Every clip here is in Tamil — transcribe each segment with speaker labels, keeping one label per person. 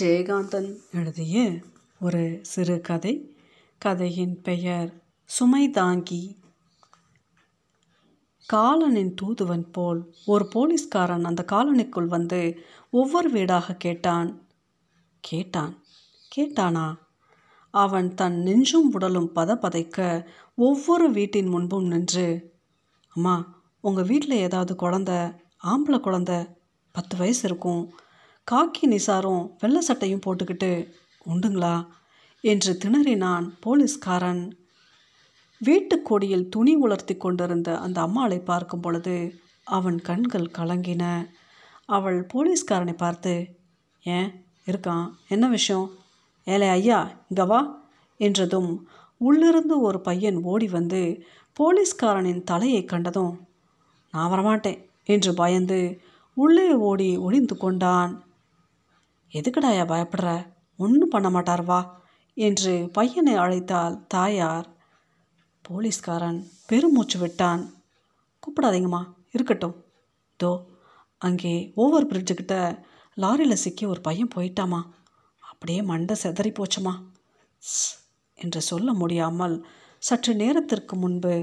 Speaker 1: ஜெயகாந்தன் எழுதிய ஒரு சிறுகதை கதையின் பெயர் சுமை தாங்கி. காலனின் தூதுவன் போல் ஒரு போலீஸ்காரன் அந்த காலனிக்குள் வந்து ஒவ்வொரு வீடாக கேட்டான். கேட்டான். கேட்டானா? அவன் தன் நெஞ்சும் உடலும் பதப்பதைக்க ஒவ்வொரு வீட்டின் முன்பும் நின்று அம்மா உங்கள் வீட்டில் ஏதாவது குழந்த ஆம்பளை குழந்த பத்து வயசு இருக்கும். காக்கி நிசாரும் வெள்ளை சட்டையும் போட்டுக்கிட்டு உண்டுங்களா? என்று திணறினான் போலீஸ்காரன். வீட்டுக் கொடியில் துணி உலர்த்தி கொண்டிருந்த அந்த அம்மாளை பார்க்கும் பொழுது அவன் கண்கள் கலங்கின. அவள் போலீஸ்காரனை பார்த்து ஏன்? இருக்கான். என்ன விஷயம்? ஏலே ஐயா இங்கே வா என்றதும் உள்ளிருந்து ஒரு பையன் ஓடி வந்து போலீஸ்காரனின் தலையை கண்டதும் நான் வரமாட்டேன் என்று பயந்து உள்ளே ஓடி ஒளிந்து கொண்டான். எதுக்குடாயா பயப்படுற? ஒன்றும் பண்ண மாட்டார் வா என்று பையனை அழைத்தால் தாயார். போலீஸ்காரன் பெருமூச்சு விட்டான். கூப்பிடாதீங்கம்மா இருக்கட்டும். தோ அங்கே ஓவர் பிரிட்ஜுக்கிட்ட லாரியில் சிக்கி ஒரு பையன் போயிட்டாமா அப்படியே மண்டை செதறி போச்சுமா ஸ் என்று சொல்ல முடியாமல் சற்று நேரத்திற்கு முன்பு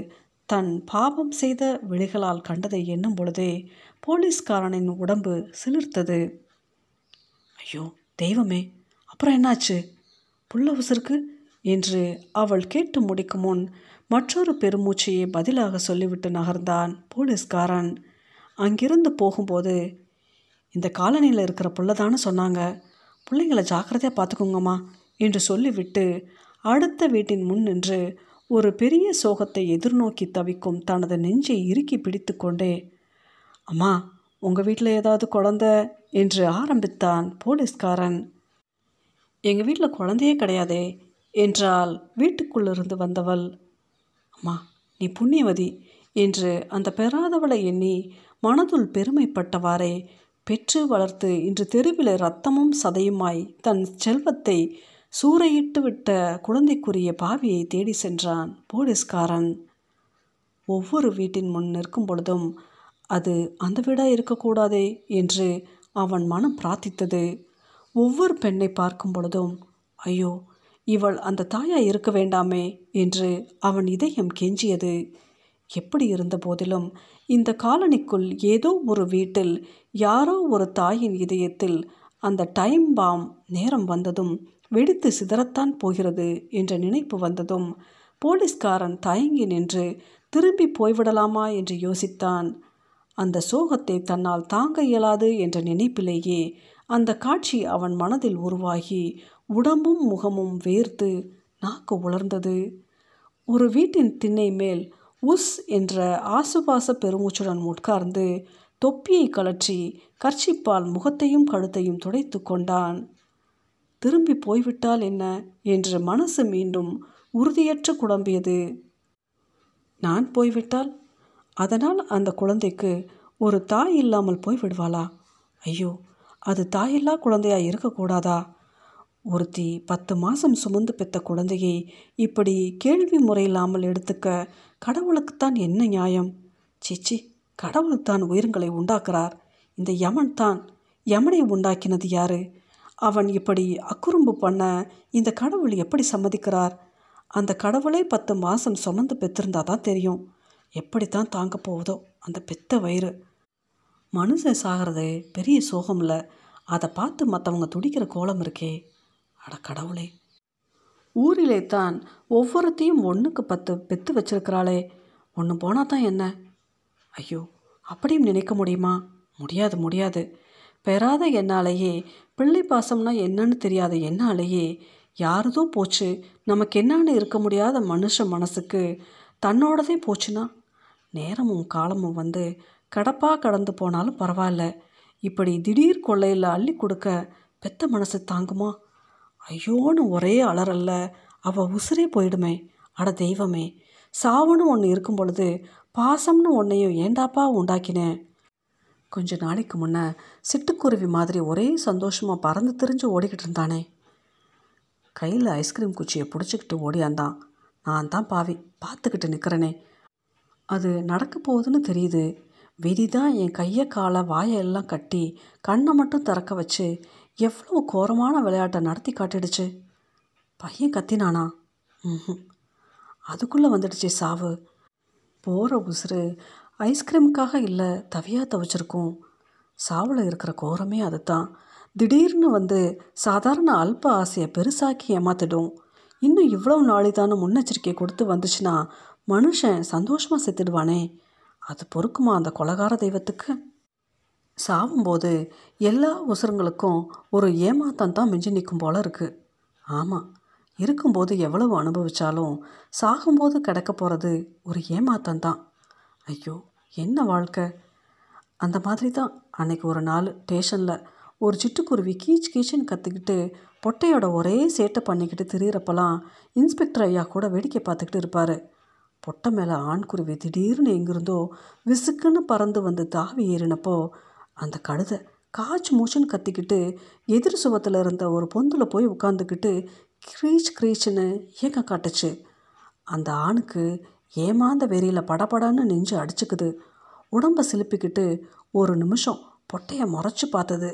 Speaker 1: தன் பாவம் செய்த விழிகளால் கண்டதை எண்ணும் பொழுதே போலீஸ்காரனின் உடம்பு சிலிர்த்தது. ஐயோ தெய்வமே அப்புறம் என்னாச்சு? புள்ள உசுருக்கு? என்று அவள் கேட்டு முடிக்கும் முன் மற்றொரு பெருமூச்சையை பதிலாக சொல்லிவிட்டு நகர்ந்தான் போலீஸ்காரன். அங்கிருந்து போகும்போது இந்த காலனியில் இருக்கிற புள்ளதான்னு சொன்னாங்க. பிள்ளைங்களை ஜாக்கிரதையாக பார்த்துக்கோங்கம்மா என்று சொல்லிவிட்டு அடுத்த வீட்டின் முன் நின்று ஒரு பெரிய சோகத்தை எதிர்நோக்கி தவிக்கும் தனது நெஞ்சை இறுக்கி பிடித்து கொண்டே அம்மா உங்கள் வீட்டில் ஏதாவது குழந்த என்று ஆரம்பித்தான் போலீஸ்காரன். எங்கள் வீட்டில் குழந்தையே கிடையாதே என்றால் வீட்டுக்குள்ளிருந்து வந்தவள். அம்மா நீ புண்ணியவதி என்று அந்த பெறாதவளை எண்ணி மனதுள் பெருமைப்பட்டவாறே பெற்று வளர்த்து இன்று தெருவில் ரத்தமும் சதையுமாய் தன் செல்வத்தை சூறையிட்டு விட்ட குழந்தைக்குரிய பாவியை தேடி சென்றான் போலீஸ்காரன். ஒவ்வொரு வீட்டின் முன் நிற்கும் பொழுதும் அது அந்த வீடாக இருக்கக்கூடாதே என்று அவன் மனம் பிரார்த்தித்தது. ஒவ்வொரு பெண்ணை பார்க்கும் பொழுதும் ஐயோ இவள் அந்த தாயாய் இருக்க வேண்டாமே என்று அவன் இதயம் கெஞ்சியது. எப்படி இருந்த போதிலும் இந்த காலனிக்குள் ஏதோ ஒரு வீட்டில் யாரோ ஒரு தாயின் இதயத்தில் அந்த டைம் பாம் நேரம் வந்ததும் வெடித்து சிதறத்தான் போகிறது என்ற நினைப்பு வந்ததும் போலீஸ்காரன் தயங்கி நின்று திரும்பி போய்விடலாமா? என்று யோசித்தான். அந்த சோகத்தை தன்னால் தாங்க இயலாது என்ற நினைப்பிலேயே அந்த காட்சி அவன் மனதில் உருவாகி உடம்பும் முகமும் வேர்த்து நாக்கு உலர்ந்தது. ஒரு வீட்டின் திண்ணை மேல் உஸ் என்ற ஆசுபாச பெருமூச்சுடன் உட்கார்ந்து தொப்பியை கழற்றி கர்ச்சிப்பால் முகத்தையும் கழுத்தையும் துடைத்து கொண்டான். திரும்பி போய்விட்டால் என்ன? என்று மனசு மீண்டும் உறுதியற்று குழம்பியது. நான் போய்விட்டால் அதனால் அந்த குழந்தைக்கு ஒரு தாய் இல்லாமல் போய் விடுவாளா? ஐயோ அது தாயில்லா குழந்தையா இருக்கக்கூடாதா? ஒருத்தி பத்து மாதம் சுமந்து பெத்த குழந்தையை இப்படி கேள்வி முறையில்லாமல் எடுத்துக்க கடவுளுக்குத்தான் என்ன நியாயம்? சிச்சி கடவுளுத்தான் உயிரங்களை உண்டாக்குறார். இந்த யமன் தான் யமனை உண்டாக்கினது யாரு? அவன் இப்படி அக்குறும்பு பண்ண இந்த கடவுள் எப்படி சம்மதிக்கிறார்? அந்த கடவுளே பத்து மாதம் சுமந்து பெற்றிருந்தா தான் தெரியும். எப்படித்தான் தாங்க போகுதோ அந்த பெத்த வயிறு. மனுஷன் சாகிறது பெரிய சோகம் இல்லை அதை பார்த்து மற்றவங்க துடிக்கிற கோலம் இருக்கே. அட கடவுளே. ஊரிலே தான் ஒவ்வொருத்தையும் ஒன்றுக்கு பத்து பெத்து வச்சிருக்கிறாளே. ஒன்று போனால் தான் என்ன? ஐயோ அப்படியும் நினைக்க முடியுமா? முடியாது முடியாது. பெறாத என்னாலேயே பிள்ளை பாசம்னா என்னன்னு தெரியாத என்னாலேயே யாருதோ போச்சு. நமக்கு என்னான்னு இருக்க முடியாத மனுஷ மனசுக்கு தன்னோடதே போச்சுன்னா? நேரமும் காலமும் வந்து கடப்பாக கடந்து போனாலும் பரவாயில்ல. இப்படி திடீர் கொள்ளையில் அள்ளி கொடுக்க பெத்த மனசு தாங்குமா? ஐயோன்னு ஒரே அலறல்ல. அவள் உசுரே போயிடுமே. அட தெய்வமே. சாவுன்னு ஒன்று இருக்கும் பொழுது பாசம்னு ஒன்றையும் ஏண்டாப்பா உண்டாக்கினேன் கொஞ்ச நாளைக்கு முன்னே சிட்டுக்குருவி மாதிரி ஒரே சந்தோஷமாக பறந்து திரிஞ்சு ஓடிக்கிட்டு இருந்தானே. கையில் ஐஸ்கிரீம் குச்சியை பிடிச்சிக்கிட்டு ஓடியாந்தான். நான் தான் பாவி. பார்த்துக்கிட்டு நிற்கிறேனே அது நடக்க போகுதுன்னு தெரியுது. விதி தான் என் கையை காலை வாயை எல்லாம் கட்டி கண்ணை மட்டும் திறக்க வச்சு எவ்வளோ கோரமான விளையாட்டை நடத்தி காட்டிடுச்சு. பையன் கத்தினானா? ம் அதுக்குள்ளே வந்துடுச்சு சாவு. போகிற உசுறு ஐஸ்கிரீமுக்காக இல்லை தவியாக தவிச்சிருக்கோம். சாவில் இருக்கிற கோரமே அதுதான். திடீர்னு வந்து சாதாரண அல்ப ஆசையை பெருசாக்கி ஏமாத்திடும். இன்னும் இவ்வளோ நாளிதான முன்னெச்சரிக்கை கொடுத்து வந்துச்சுன்னா மனுஷன் சந்தோஷமாக செத்துடுவானே. அது பொறுக்குமா அந்த கொலகார தெய்வத்துக்கு? சாவும்போது எல்லா உசுரங்களுக்கும் ஒரு ஏமாத்தம் தான் மிஞ்சி நிற்கும் போல இருக்குது ஆமாம் இருக்கும்போது எவ்வளவு அனுபவித்தாலும் சாகும்போது கிடக்க போகிறது ஒரு ஏமாத்தம் தான். ஐயோ என்ன வாழ்க்கை? அந்த மாதிரி தான் அன்னைக்கு ஒரு நாள் ஸ்டேஷனில் ஒரு சிட்டுக்குருவி கீச் கீச்சுன்னு கற்றுக்கிட்டு பொட்டையோட ஒரே சேட்டை பண்ணிக்கிட்டு திரியிறப்பெல்லாம் இன்ஸ்பெக்டர் ஐயா கூட வேடிக்கை பார்த்துக்கிட்டு இருப்பார். பொட்டை மேலே ஆண்குருவி திடீர்னு எங்கிருந்தோ விசுக்குன்னு பறந்து வந்து தாவி ஏறினப்போ அந்த கழுதை காய்ச்சி மூச்சுன்னு கத்திக்கிட்டு எதிர் சுவத்தில் இருந்த ஒரு பொந்தில் போய் உட்காந்துக்கிட்டு க்ரீச் க்ரீச்சுன்னு ஏக்கம் காட்டுச்சு. அந்த ஆணுக்கு ஏமாந்த வெறியில் படபடன்னு நெஞ்சு அடிச்சுக்குது. உடம்பை சிலுப்பிக்கிட்டு ஒரு நிமிஷம் பொட்டையை முறைச்சி பார்த்தது.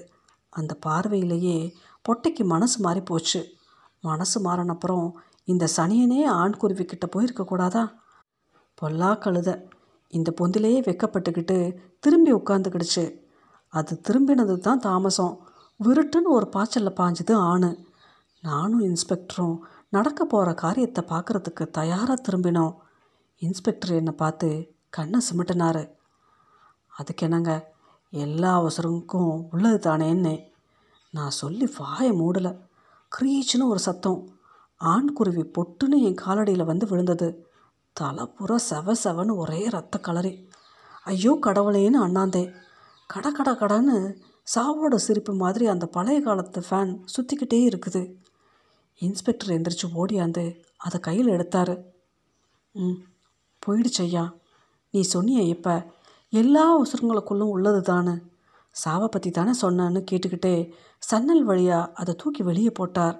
Speaker 1: அந்த பார்வையிலேயே பொட்டைக்கு மனசு மாறி போச்சு மனசு மாறினப்புறம் இந்த சனியனே ஆண்குருவிக்கிட்ட போயிருக்கக்கூடாதா பொல்லா கழுத. இந்த பொந்திலேயே வெக்கப்பட்டுக்கிட்டு திரும்பி உட்காந்துக்கிடுச்சு அது திரும்பினது தான் தாமசம். விருட்டுன்னு ஒரு பாய்ச்சலில் பாஞ்சது ஆணு. நானும் இன்ஸ்பெக்டரும் நடக்க போகிற காரியத்தை பார்க்குறதுக்கு தயாராக திரும்பினோம். இன்ஸ்பெக்டர் என்னை பார்த்து கண்ணை சிமிட்டினார். அதுக்கு என்னங்க எல்லா அவசரங்களுக்கும் உள்ளது தானேன்னே. நான் சொல்லி வாயை மூடலை. க்ரீச்சுன்னு ஒரு சத்தம். ஆண்குருவி பொட்டுன்னு என் காலடியில் வந்து விழுந்தது. தலை பூரா செவ செவன்னு ஒரே ரத்த கலரி. ஐயோ கடவுளேன்னு அண்ணாந்தே. கட கட கடன்னு சாவோட சிரிப்பு மாதிரி அந்த பழைய காலத்து ஃபேன் சுற்றிக்கிட்டே இருக்குது. இன்ஸ்பெக்டர் எந்திரிச்சு ஓடியாந்து அதை கையில் எடுத்தார். ம் போயிடுச்சு ஐயா. நீ சொன்னிய இப்போ எல்லா அவசரங்களுக்குள்ளும் உள்ளது தானே. சாவை பற்றி தானே சொன்னேன்னு கேட்டுக்கிட்டே சன்னல் வழியாக அதை தூக்கி வெளியே போட்டார்.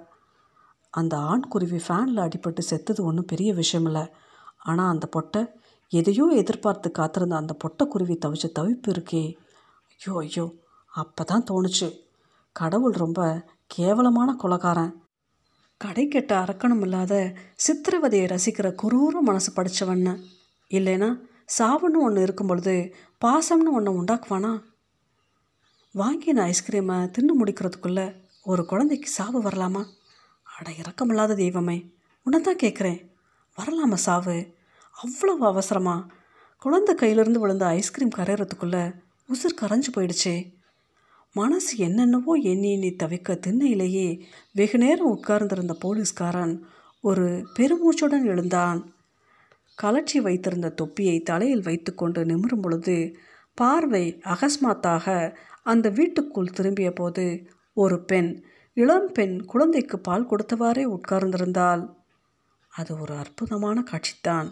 Speaker 1: அந்த ஆண்குருவி ஃபேனில் அடிபட்டு செத்தது ஒன்றும் பெரிய விஷயம் இல்லை. ஆனால் அந்த பொட்டை எதையோ எதிர்பார்த்து காத்திருந்த அந்த பொட்டைக்குருவி தவிச்ச தவிப்பு இருக்கே. ஐயோ ஐயோ அப்போ தான் தோணுச்சு. கடவுள் ரொம்ப கேவலமான கொலகாரன். கடை கெட்ட அரக்கணம் இல்லாத சித்திரவதையை ரசிக்கிற குரூர மனசு படித்தவன்னு இல்லைனா சாவுன்னு ஒன்று இருக்கும் பொழுது பாசம்னு ஒன்று உண்டாக்குவானா? வாங்கின ஐஸ்கிரீமை தின்னு முடிக்கிறதுக்குள்ளே ஒரு குழந்தைக்கு சாவு வரலாமா? அட இறக்கமில்லாத தெய்வமே. உன்னை தான் கேட்குறேன் வரலாமா சாவு? அவ்வளவு அவசரமா? குழந்தை கையிலேருந்து விழுந்த ஐஸ்கிரீம் கரையிறதுக்குள்ளே உசுர் கரைஞ்சு போயிடுச்சே. மனசு என்னென்னவோ எண்ணி எண்ணி தவிக்க திண்ணையிலேயே வெகு நேரம் உட்கார்ந்திருந்த போலீஸ்காரன் ஒரு பெருமூச்சுடன் எழுந்தான். கலற்றி வைத்திருந்த தொப்பியை தலையில் வைத்துக்கொண்டு நிமிரும் பொழுது பார்வை அகஸ்மாத்தாக அந்த வீட்டுக்குள் திரும்பிய போது ஒரு பெண் இளம் பெண் குழந்தைக்கு பால் கொடுத்தவாறே உட்கார்ந்திருந்தாள். அது ஒரு அற்புதமான காட்சித்தான்.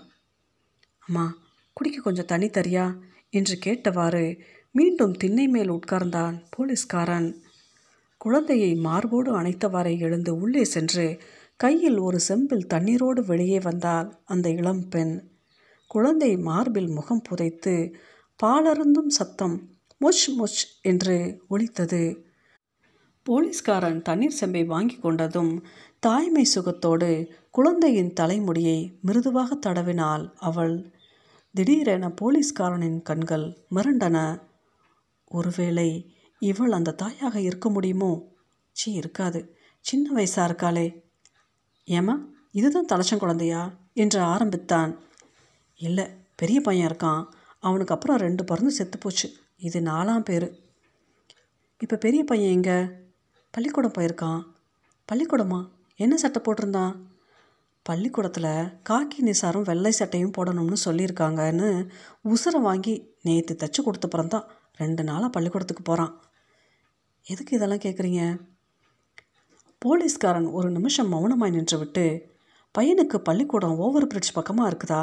Speaker 1: அம்மா குடிக்க கொஞ்சம் தண்ணி தரியா? என்று கேட்டவாறு மீண்டும் திண்ணை மேல் உட்கார்ந்தான் போலீஸ்காரன். குழந்தையை மார்போடு அணைத்தவாறே எழுந்து உள்ளே சென்று கையில் ஒரு செம்பில் தண்ணீரோடு வெளியே வந்தாள் அந்த இளம் பெண். குழந்தை மார்பில் முகம் புதைத்து பாலருந்தும் சத்தம் முச் முச் என்று ஒலித்தது. போலீஸ்காரன் தண்ணீர் செம்பை வாங்கி கொண்டதும் தாய்மை சுகத்தோடு குழந்தையின் தலைமுடியை மிருதுவாக தடவினாள் அவள் திடீரென போலீஸ்காரனின் கண்கள் மிரண்டன. ஒருவேளை இவள் அந்த தாயாக இருக்க முடியுமோ? சீ இருக்காது. சின்ன வயசா இருக்காளே. ஏமா இதுதான் தலைச்சன் குழந்தையா? என்று ஆரம்பித்தான். இல்லை பெரிய பையன் இருக்கான். அவனுக்கு அப்புறம் ரெண்டு பிறந்து செத்து போச்சு. இது நாலாம் பேர். இப்போ பெரிய பையன் எங்கே? பள்ளிக்கூடம் போயிருக்கான். பள்ளிக்கூடமா? என்ன சட்டை போட்டிருந்தான்? பள்ளிக்கூடத்தில் காக்கி நிசாரும் வெள்ளை சட்டையும் போடணும்னு சொல்லியிருக்காங்கன்னு உசுரை வாங்கி நேற்று தைச்சி கொடுத்தப்புறம் தான் ரெண்டு நாளாக பள்ளிக்கூடத்துக்கு போகிறான் எதுக்கு இதெல்லாம் கேட்குறீங்க போலீஸ்காரன் ஒரு நிமிஷம் மௌனமாய் நின்றுவிட்டு பையனுக்கு பள்ளிக்கூடம் ஓவர் பிரிட்ஜ் பக்கமாக இருக்குதா?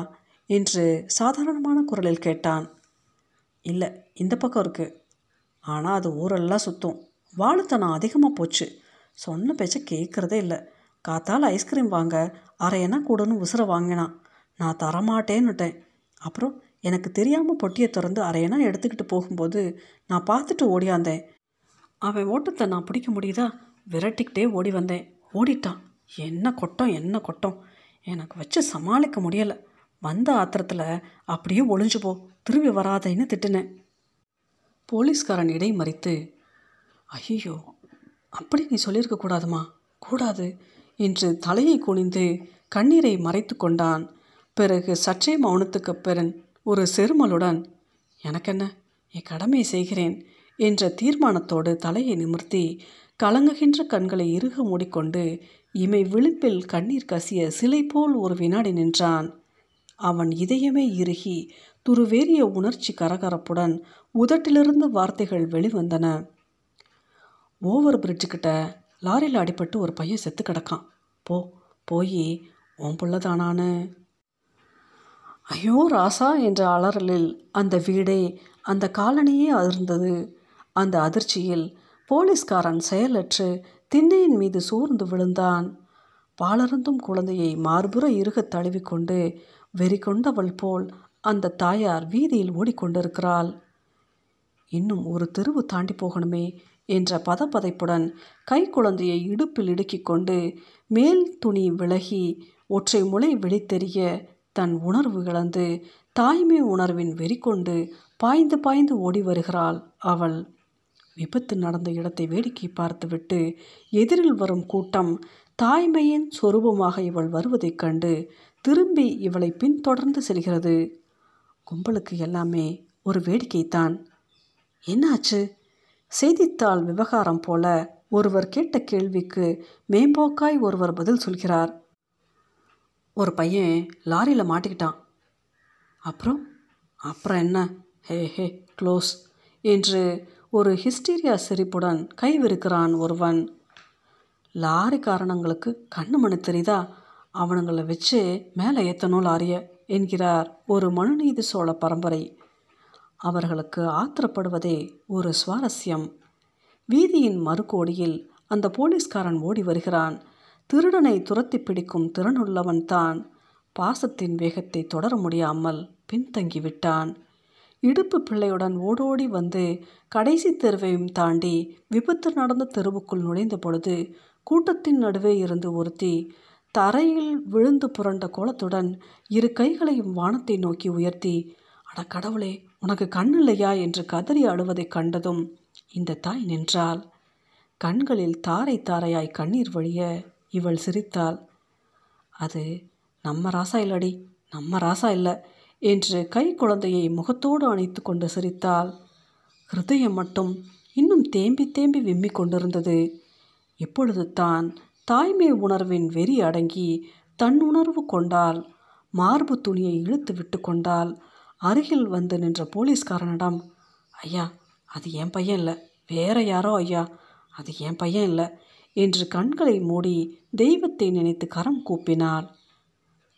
Speaker 1: என்று சாதாரணமான குரலில் கேட்டான். இல்லை இந்த பக்கம் இருக்குது ஆனால் அது ஊரெல்லாம் சுற்றும் வாழுத்தனம் அதிகமாக போச்சு. சொன்ன பேச்சை கேட்குறதே இல்லை. காத்தால் ஐஸ்கிரீம் வாங்க அரையனா கூடன்னு உசுரை வாங்கினான். நான் தரமாட்டேன்னுட்டேன். அப்புறம் எனக்கு தெரியாமல் பொட்டியை திறந்து அரையனா எடுத்துக்கிட்டு போகும்போது நான் பார்த்துட்டு ஓடியாந்தேன். அவன் ஓட்டத்தை நான் பிடிக்க முடியுதா? விரட்டிக்கிட்டே ஓடி வந்தேன். ஓடிட்டான். என்ன கொட்டம் என்ன கொட்டம். எனக்கு வச்சு சமாளிக்க முடியலை. வந்த ஆத்திரத்தில் அப்படியே ஒளிஞ்சு போ. திரும்பி வராதேன்னு திட்டினேன். போலீஸ்காரன் இடை மறித்து ஐயோ அப்படி நீ சொல்லியிருக்க கூடாதுமா? கூடாது. என்று தலையை குனிந்து கண்ணீரை மறைத்து கொண்டான். பிறகு சற்றே மௌனத்துக்கு பிறன் ஒரு செருமலுடன் எனக்கென்ன? என் கடமையை செய்கிறேன் என்ற தீர்மானத்தோடு தலையை நிமிர்த்தி கலங்குகின்ற கண்களை இறுக மூடிக்கொண்டு இமை விளிம்பில் கண்ணீர் கசிய சிலை போல் ஒரு வினாடி நின்றான். அவன் இதயமே இறுகி துருவேறிய உணர்ச்சி கரகரப்புடன் உதட்டிலிருந்து வார்த்தைகள் வெளிவந்தன. ஓவர் பிரிட்ஜுக்கிட்ட லாரியில் அடிபட்டு ஒரு பையன் செத்து கிடக்கான். போ போய் உன் புள்ளதானான்னு. ஐயோ ராசா என்ற அலறலில் அந்த வீடே அந்த காலனியே அதிர்ந்தது அந்த அதிர்ச்சியில் போலீஸ்காரன் செயலற்று திண்ணையின் மீது சூர்ந்து விழுந்தான். பாலருந்தும் குழந்தையை மார்புற இருகத் தழுவிக்கொண்டு வெறி கொண்டவள் போல் அந்த தாயார் வீதியில் ஓடிக்கொண்டிருக்கிறாள். இன்னும் ஒரு தெருவு தாண்டி போகணுமே. என்ற பதப்பதைப்புடன் கைக்குழந்தையை இடுப்பில் இடுக்கிக் கொண்டு மேல் துணி விலகி ஒற்றை முளை வெளித்தெரிய தன் உணர்வு இழந்து தாய்மை உணர்வின் வெறி கொண்டு பாய்ந்து பாய்ந்து ஓடி வருகிறாள் அவள். விபத்து நடந்த இடத்தை வேடிக்கை பார்த்துவிட்டு எதிரில் வரும் கூட்டம் தாய்மையின் சொரூபமாக இவள் வருவதைக் கண்டு திரும்பி இவளை பின்தொடர்ந்து செல்கிறது. கும்பலுக்கு எல்லாமே ஒரு வேடிக்கைத்தான் என்னாச்சு? செய்தித்தாள் விவகாரம் போல ஒருவர் கேட்ட கேள்விக்கு மேம்போக்காய் ஒருவர் பதில் சொல்கிறார். ஒரு பையன் லாரியில் மாட்டிக்கிட்டான். அப்புறம் அப்புறம் என்ன? ஹே ஹே க்ளோஸ் என்று ஒரு ஹிஸ்டீரியா சிரிப்புடன் கைவிருக்கிறான் ஒருவன். லாரி காரணங்களுக்கு கண்ணு மணி தெரியுதா? அவனுங்களை வச்சு மேலே ஏற்றணும் லாரிய என்கிறார் ஒரு மனுநீதி சோழ பரம்பரை. அவர்களுக்கு ஆத்திரப்படுவதே ஒரு சுவாரஸ்யம். வீதியின் மறுகோடியில் அந்த போலீஸ்காரன் ஓடி வருகிறான். திருடனை துரத்தி பிடிக்கும் திறனுள்ளவன் தான். பாசத்தின் வேகத்தை தொடர முடியாமல் பின்தங்கிவிட்டான் இடுப்பு பிள்ளையுடன் ஓடோடி வந்து கடைசி தெருவையும் தாண்டி விபத்து நடந்த தெருவுக்குள் நுழைந்த பொழுது கூட்டத்தின் நடுவே இருந்து ஒருத்தி தரையில் விழுந்து புரண்ட கோலத்துடன் இரு கைகளையும் வானத்தை நோக்கி உயர்த்தி அட கடவுளே உனக்கு கண் இல்லையா என்று கதறி அழுவதைக் கண்டதும் இந்த தாய் நின்றாள். கண்களில் தாரை தாரையாய் கண்ணீர் வழிய இவள் சிரித்தாள். அது நம்ம ராசா இல்லடி நம்ம ராசா இல்லை என்று கை குழந்தையை முகத்தோடு அணைத்து கொண்டு சிரித்தாள். ஹிருதயம் மட்டும் இன்னும் தேம்பி தேம்பி விம்மி கொண்டிருந்தது. இப்பொழுது தான் தாய்மை உணர்வின் வெறி அடங்கி தன்னுணர்வு கொண்டால் மார்பு துணியை இழுத்து விட்டு கொண்டால் அருகில் வந்து நின்ற போலீஸ்காரனிடம் ஐயா அது என் பையன் இல்லை வேற யாரோ ஐயா அது என் பையன் இல்லை என்று கண்களை மூடி தெய்வத்தை நினைத்து கரம் கூப்பினாள்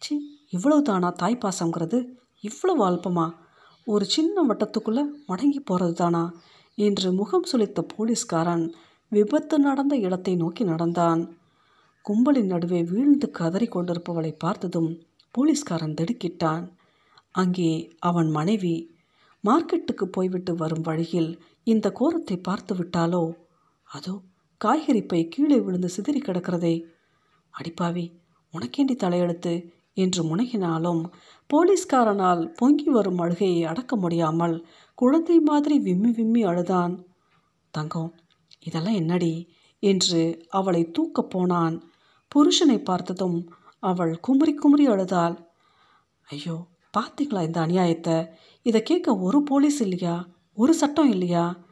Speaker 1: சி இவ்வளவு தானா தாய்ப்பாசங்கிறது இவ்வளவு அல்பமா? ஒரு சின்ன வட்டத்துக்குள்ளே மடங்கி போகிறது தானா? என்று முகம் சுளித்த போலீஸ்காரன் விபத்து நடந்த இடத்தை நோக்கி நடந்தான். கும்பலின் நடுவே வீழ்ந்து கதறி கொண்டிருப்பவளை பார்த்ததும் போலீஸ்காரன் திடுக்கிட்டான். அங்கே அவன் மனைவி மார்க்கெட்டுக்கு போய்விட்டு வரும் வழியில் இந்த கோரத்தை பார்த்து விட்டாலோ அதோ காய்கறி பை கீழே விழுந்து சிதறி கிடக்கிறதே. அடிப்பாவி உனக்கேண்டி தலையெழுத்து? என்று முனகினாலும் போலீஸ்காரனால் பொங்கி வரும் அழுகையை அடக்க முடியாமல் குழந்தை மாதிரி விம்மி விம்மி அழுதான். தங்கம் இதெல்லாம் என்னடி? என்று அவளை தூக்கப் போனான். புருஷனை பார்த்ததும் அவள் குமுறி குமுறி அழுதாள். ஐயோ பார்த்தீங்களா இந்த அநியாயத்தை? இதை கேட்க ஒரு போலீஸ் இல்லையா? ஒரு சட்டம் இல்லையா?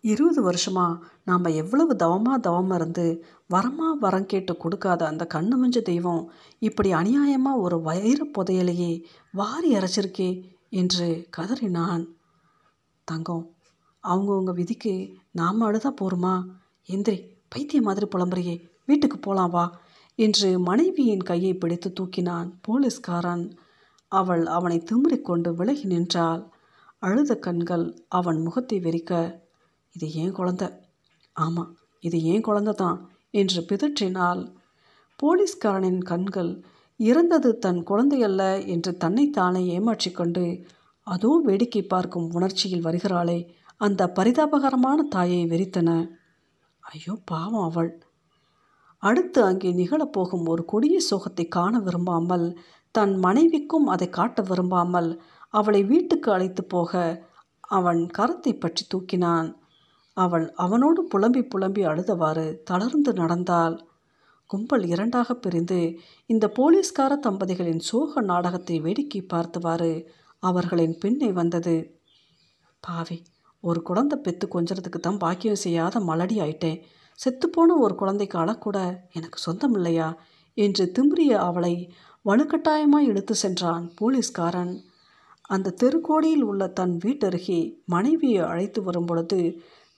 Speaker 1: இருபது வருஷமாக நாம் எவ்வளவு தவமாக தவம் இருந்து வரமா வரம் கேட்டு கொடுக்காத அந்த கண்ணு மஞ்ச தெய்வம் இப்படி அநியாயமாக ஒரு வயிறு புதையலையே வாரி அரைச்சிருக்கே என்று கதறினான். தங்கம் அவங்கவுங்க விதிக்கு நாம் அழுதா போருமா? எந்திரி பைத்திய மாதிரி புலம்புறியே வீட்டுக்கு போலாம் வா என்று மனைவியின் கையை பிடித்து தூக்கினான் போலீஸ்காரன். அவள் அவனை திமிரிக்கொண்டு விலகி நின்றாள். அழுத கண்கள் அவன் முகத்தை வெறிக்க இது ஏன் குழந்த? ஆமாம் இது ஏன் குழந்தை தான் என்று பிதற்றினாள். போலீஸ்காரனின் கண்கள் இறந்தது தன் குழந்தையல்ல என்று தன்னைத்தானே ஏமாற்றிக்கொண்டு அதோ வேடிக்கை பார்க்கும் உணர்ச்சியில் வருகிறாளே அந்த பரிதாபகரமான தாயை வெறித்தன. ஐயோ பாவம் அவள். அடுத்து அங்கே நிகழப்போகும் ஒரு கொடிய சோகத்தை காண விரும்பாமல் தன் மனைவிக்கும் அதை காட்ட விரும்பாமல் அவளை வீட்டுக்கு அழைத்து போக அவன் கரத்தை பற்றி தூக்கினான். அவள் அவனோடு புலம்பி புலம்பி அழுதவாறு தளர்ந்து நடந்தாள். கும்பல் இரண்டாக பிரிந்து இந்த போலீஸ்கார தம்பதிகளின் சோக நாடகத்தை வேடிக்கை பார்த்தவாறு அவர்களின் பின்னே வந்தது. பாவி ஒரு குழந்தை பெத்து கொஞ்சறதுக்கு தான் பாக்கியம் செய்யாத மலடி ஆயிட்டேன். செத்துப்போன ஒரு குழந்தைக்கு அழக்கூட எனக்கு சொந்தம் இல்லையா என்று திமிரிய அவளை வலுக்கட்டாயமாய் இழுத்து சென்றான் போலீஸ்காரன். அந்த தெருக்கோடியில் உள்ள தன் வீட்டருகே மனைவியை அழைத்து வரும் பொழுது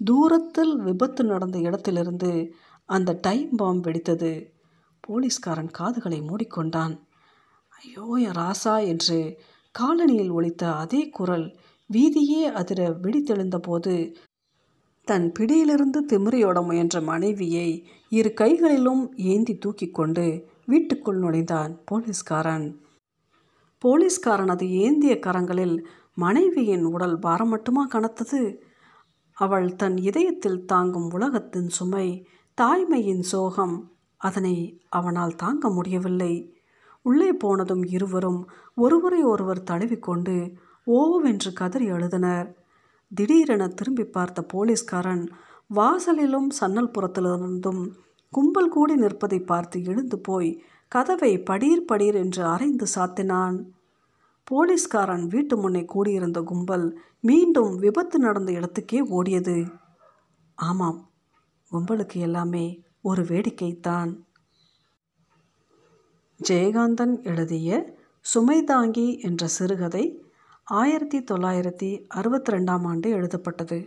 Speaker 1: தூரத்தில் விபத்து நடந்த இடத்திலிருந்து அந்த டைம் பாம் வெடித்தது. போலீஸ்காரன் காதுகளை மூடிக்கொண்டான். ஐயோ என் ராசா என்று காலனியில் ஒலித்த அதே குரல் வீதியே அதிர வெடித்தெழுந்தபோது தன் பிடியிலிருந்து திமிரியோட முயன்ற மனைவியை இரு கைகளிலும் ஏந்தி தூக்கி கொண்டு வீட்டுக்குள் நுழைந்தான் போலீஸ்காரன். போலீஸ்காரனது ஏந்திய கரங்களில் மனைவியின் உடல் பாரம் மட்டுமா கனத்தது? அவள் தன் இதயத்தில் தாங்கும் உலகத்தின் சுமை தாய்மையின் சோகம் அதனை அவனால் தாங்க முடியவில்லை. உள்ளே போனதும் இருவரும் ஒருவரை ஒருவர் தழுவிக்கொண்டு ஓவென்று கதறி அழுதனர். திடீரென திரும்பி பார்த்த போலீஸ்காரன் வாசலிலும் சன்னல் புறத்திலிருந்தும் கும்பல் கூடி நிற்பதை பார்த்து எழுந்து போய் கதவை படீர் படீர் என்று அரைந்து சாத்தினான். போலீஸ்காரன் வீட்டு முன்னே கூடியிருந்த கும்பல் மீண்டும் விபத்து நடந்த இடத்துக்கே ஓடியது. ஆமாம் கும்பலுக்கு எல்லாமே ஒரு வேடிக்கைத்தான் ஜெயகாந்தன் எழுதிய சுமைதாங்கி என்ற சிறுகதை ஆயிரத்தி தொள்ளாயிரத்தி அறுபத்தி ரெண்டாம் ஆண்டு எழுதப்பட்டது.